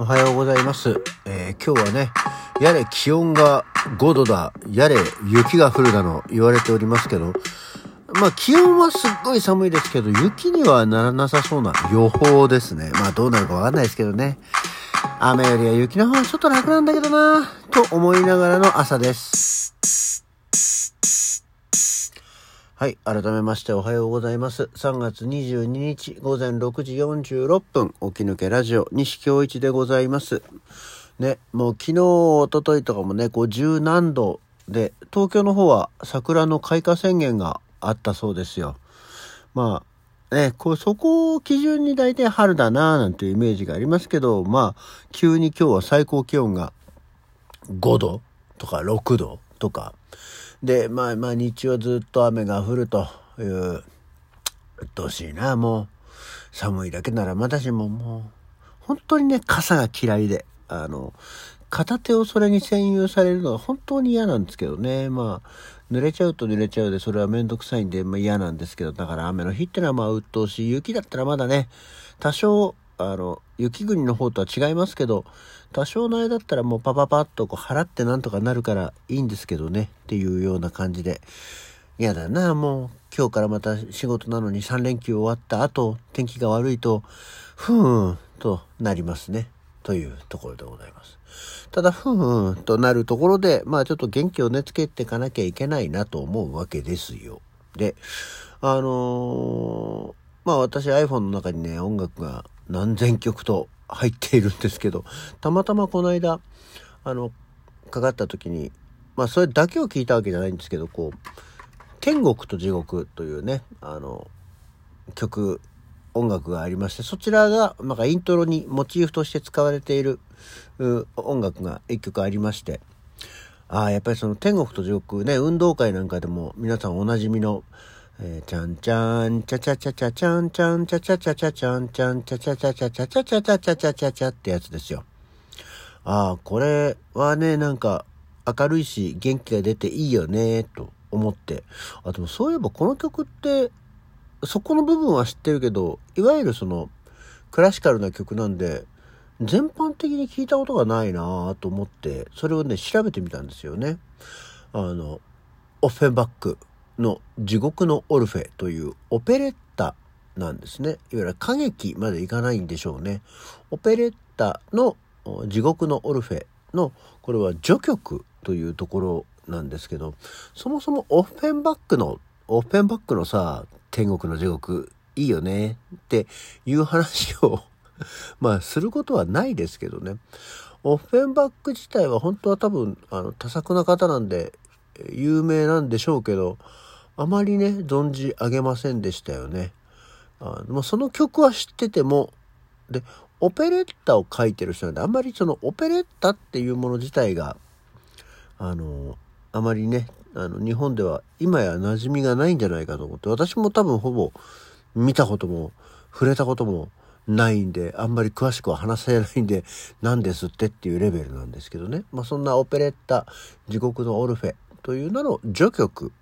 おはようございます。えー今日はね、やれ気温が5度だ、やれ雪が降るだの言われておりますけど、まあ気温はすっごい寒いですけど、雪にはならなさそうな予報ですね。まあどうなるかわかんないですけどね。雨よりは雪の方がちょっと楽なんだけどなと思いながらの朝です。はい。改めましておはようございます。3月22日午前6時46分、起き抜けラジオ、西京一でございます。ね、もう昨日、一昨日とかもね、こう十何度で、東京の方は桜の開花宣言があったそうですよ。まあ、ね、こう、そこを基準に大体春だなぁなんていうイメージがありますけど、まあ、急に今日は最高気温が5度とか6度とか。で、まあまあ日中はずっと雨が降るという、うっとうしいな、もう。寒いだけならまだしももう、本当にね、傘が嫌いで、あの、片手をそれに占有されるのが本当に嫌なんですけどね。まあ、濡れちゃうと濡れちゃうで、それはめんどくさいんで、まあ嫌なんですけど、だから雨の日ってのはまあ鬱陶しい。雪だったらまだね、多少、あの、雪国の方とは違いますけど、多少の間だったらもうパパパッとこう払ってなんとかなるからいいんですけどね、っていうような感じで。嫌だな、もう今日からまた仕事なのに3連休終わった後、天気が悪いと、ふーんとなりますね。というところでございます。ただ、ふーんとなるところで、まあちょっと元気をねつけていかなきゃいけないなと思うわけですよ。で、あのーまあ私 iPhone の中にね、音楽が何千曲と入っているんですけど、たまたまこの間、あの、かかった時に、まあそれだけを聞いたわけじゃないんですけど、こう、天国と地獄というね、あの、曲、音楽がありまして、そちらが、なんかイントロにモチーフとして使われている音楽が一曲ありまして、ああ、やっぱりその天国と地獄ね、運動会なんかでも皆さんおなじみの、えー、ちゃんちゃん、ちゃちゃちゃちゃちゃんちゃんちゃちゃちゃちゃちゃんちゃんちゃちゃちゃちゃちゃちゃちゃちゃちゃちゃちゃちゃってやつですよ。ああ、これはね、なんか明るいし元気が出ていいよね、と思って。あ、でもそういえばこの曲って、そこの部分は知ってるけど、いわゆるそのクラシカルな曲なんで、全般的に聞いたことがないなぁと思って、それをね、調べてみたんですよね。あの、オッフェンバックの地獄のオルフェというオペレッタなんですね。いわゆる歌劇までいかないんでしょうね。オペレッタの地獄のオルフェの、これは序曲というところなんですけど、そもそもオッフェンバックの、オッフェンバックのさ、天国の地獄いいよねっていう話を まあすることはないですけどね。オッフェンバック自体は本当は多分あの多作な方なんで有名なんでしょうけど、あまりね、存じ上げませんでしたよね。あまあ、その曲は知ってても、で、オペレッタを書いてる人なんで、あんまりそのオペレッタっていうもの自体が、あの、あまりね、あの、日本では今や馴染みがないんじゃないかと思って、私も多分ほぼ見たことも触れたこともないんで、あんまり詳しくは話せないんで、何ですってっていうレベルなんですけどね。まあそんなオペレッタ、地獄のオルフェという名の序曲、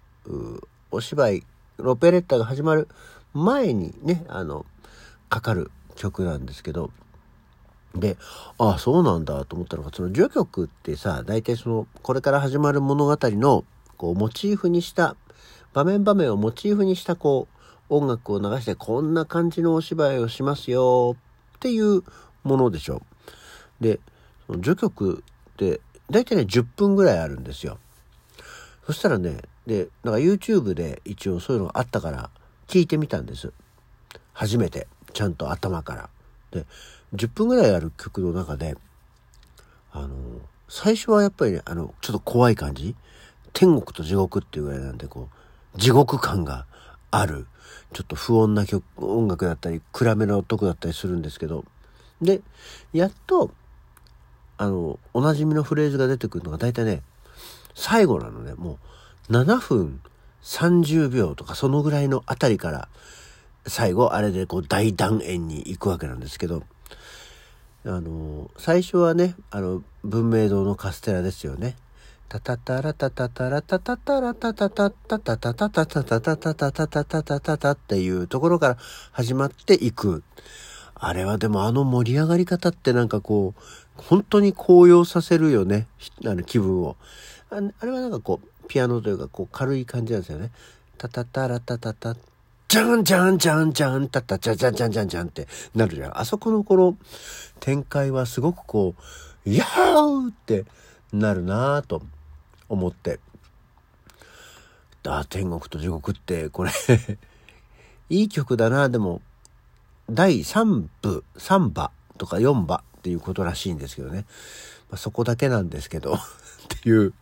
お芝居、オペレッタが始まる前にね、あの、かかる曲なんですけど、で、ああ、そうなんだと思ったのが、その序曲ってさ、大体その、これから始まる物語の、こう、モチーフにした、場面場面をモチーフにした、こう、音楽を流して、こんな感じのお芝居をしますよ、っていうものでしょう。で、その序曲って、大体ね、10分ぐらいあるんですよ。そしたらね、で、なんか YouTube で一応そういうのがあったから、聞いてみたんです。初めて、ちゃんと頭から。で、10分ぐらいある曲の中で、あの、最初はやっぱりね、あの、ちょっと怖い感じ。天国と地獄っていうぐらいなんで、こう、地獄感がある、ちょっと不穏な曲、音楽だったり、暗めの音だったりするんですけど、で、やっと、あの、おなじみのフレーズが出てくるのが大体ね、最後なのね、もう、7分30秒とかそのぐらいのあたりから、最後あれでこう大断円に行くわけなんですけど、あの、最初はね、あの、文明堂のカステラですよね。タタタラタタタラタタタラタタタタタタタタタタタタタタタタタタタっていうところから始まっていく。あれはでもあの盛り上がり方ってなんかこう、本当に高揚させるよね。あの気分を。ああれはなんかこう、ピアノというかこう軽い感じなんですよね。タタタラタタタ、じゃんじゃんじゃんじゃん、タタじゃじゃんじゃんじゃんじゃんってなるじゃん。あそこのこの展開はすごくこう、やーってなるなぁと思って。あ、天国と地獄ってこれ いい曲だなでも、第3部、3場とか4場っていうことらしいんですけどね。まあ、そこだけなんですけど っていう。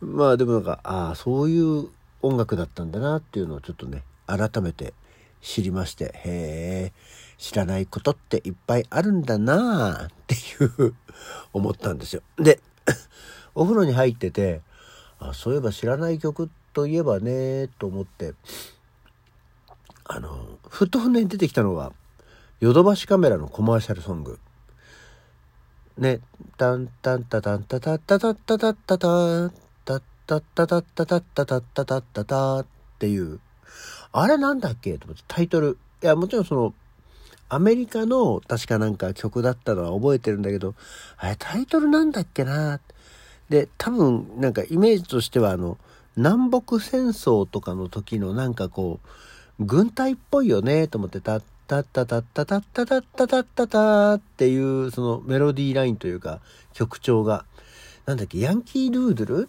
まあでもなんか、ああ、そういう音楽だったんだなっていうのをちょっとね、改めて知りまして、へえ、知らないことっていっぱいあるんだなあっていう思ったんですよ。で、お風呂に入ってて、あそういえば知らない曲といえばねと思って、あの、ふとね出てきたのは、ヨドバシカメラのコマーシャルソング。ね、タンタンタタンタタタタタタタタタッタタッタタッタタッタタッタタっていう、あれなんだっけと思ってタイトル。いや、もちろんその、アメリカの確かなんか曲だったのは覚えてるんだけど、あれタイトルなんだっけなで、多分なんかイメージとしてはあの、南北戦争とかの時のなんかこう、軍隊っぽいよねと思って、タッタッタタッタタッタタッタタッタタっていうそのメロディーラインというか曲調が、なんだっけ、ヤンキードゥードル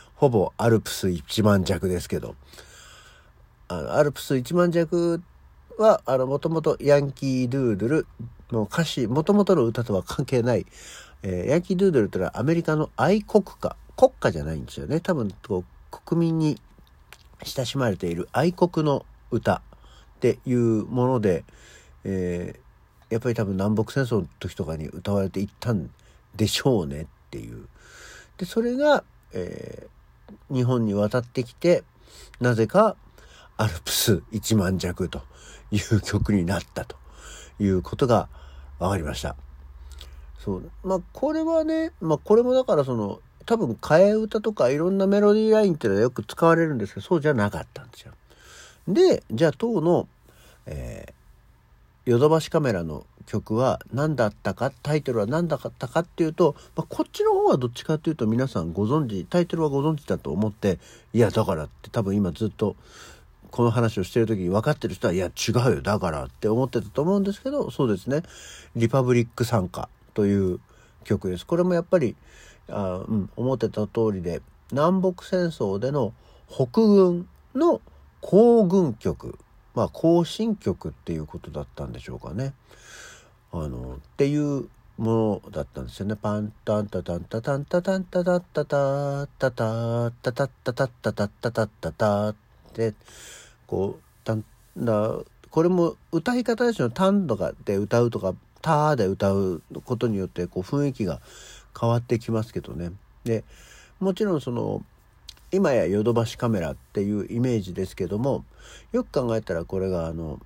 ほぼアルプス1万弱ですけど、あのアルプス1万弱はあのもともとヤンキードゥードルの歌詞、もともとの歌とは関係ない、えー、ヤンキードゥードルというのはアメリカの愛国歌、国歌じゃないんですよね。多分こう国民に親しまれている愛国の歌っていうもので、えー、やっぱり多分南北戦争の時とかに歌われていったんでしょうねっていう。で、それが、えー、日本に渡ってきて、なぜかアルプス1万弱という曲になったということが分かりました。そう。まあ、これはね、まあ、これもだからその、多分替え歌とかいろんなメロディーラインっていうのはよく使われるんですけど、そうじゃなかったんですよ。で、じゃあ当の、えー、ヨドバシカメラの曲は何だったか、タイトルは何だったかっていうと、まあ、こっちの方はどっちかっていうと皆さんご存知、タイトルはご存知だと思って、いや、だからって多分今ずっとこの話をしてる時に分かってる人は、いや、違うよ、だからって思ってたと思うんですけど、そうですね、リパブリック参加という曲です。これもやっぱり、あうん、思ってた通りで、南北戦争での北軍の行軍曲、まあ行進曲っていうことだったんでしょうかね。あの、っていうものだったんですよね。パンタンタタンタタンタタンタタタタタタタタタタタタタタタタって、こう、たんだこれも歌い方ですよ。タンとかで歌うとか、ターで歌うことによってこう雰囲気が変わってきますけどね。で、もちろんその今やヨドバシカメラっていうイメージですけどもよく考えたらこれがあの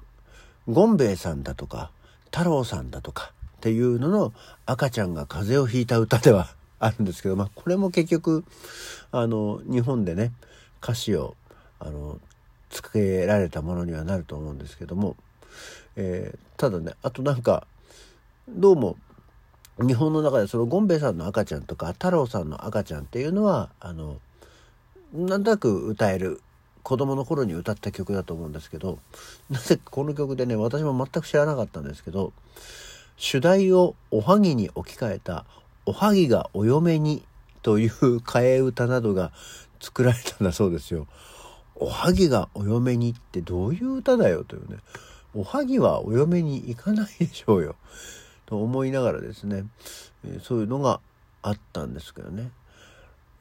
ゴンベイさんだとか太郎さんだとかっていうのの赤ちゃんが風邪をひいた歌では あるんですけど、まあ、これも結局あの日本でね歌詞をあのつけられたものにはなると思うんですけども、えー、ただねあとなんかどうも日本の中でそのゴンベイさんの赤ちゃんとか太郎さんの赤ちゃんっていうのはあのなんとなく歌える子供の頃に歌った曲だと思うんですけどなぜこの曲でね私も全く知らなかったんですけど主題をおはぎに置き換えた「おはぎがお嫁に」という替え歌などが作られたんだそうですよ。おはぎがお嫁にってどういう歌だよというね。おはぎはお嫁に行かないでしょうよ。と思いながらですね、えそういうのがあったんですけどね。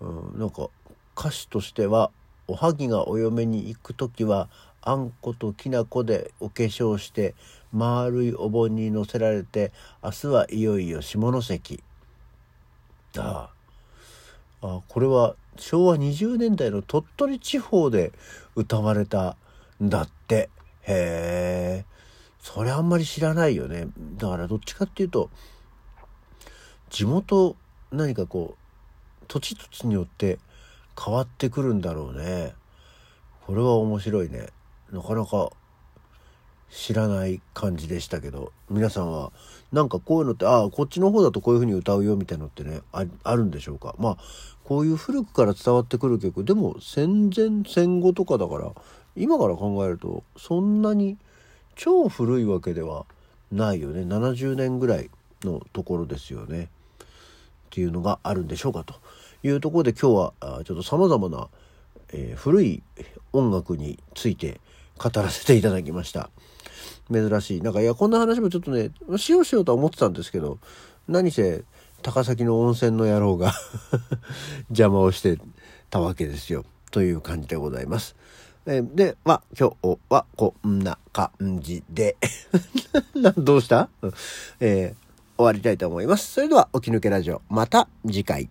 うん、なんか歌詞としては「おはぎがお嫁に行く時はあんこときな粉でお化粧して丸いお盆に乗せられて明日はいよいよ下関。あ。あこれは昭和20年代の鳥取地方で歌われたんだって。へえ。それあんまり知らないよね。だからどっちかっていうと地元何かこう土地土地によって変わってくるんだろうね。これは面白いね。なかなか知らない感じでしたけど。皆さんはなんかこういうのってああこっちの方だとこういう風に歌うよみたいなのってねあるんでしょうか？まあこういう古くから伝わってくる曲。でも戦前戦後とかだから今から考えるとそんなに超古いわけではないよね。70年ぐらいのところですよね。っていうのがあるんでしょうかと。いうところで今日はちょっと様々な、えー、古い音楽について語らせていただきました。珍しい。なんか、いや、こんな話もちょっとね、しようしようとは思ってたんですけど、何せ、高崎の温泉の野郎が 邪魔をしてたわけですよ。という感じでございます。え、で、まあ、今日はこんな感じで どうした、えー、終わりたいと思います。それでは、起き抜けラジオ、また次回。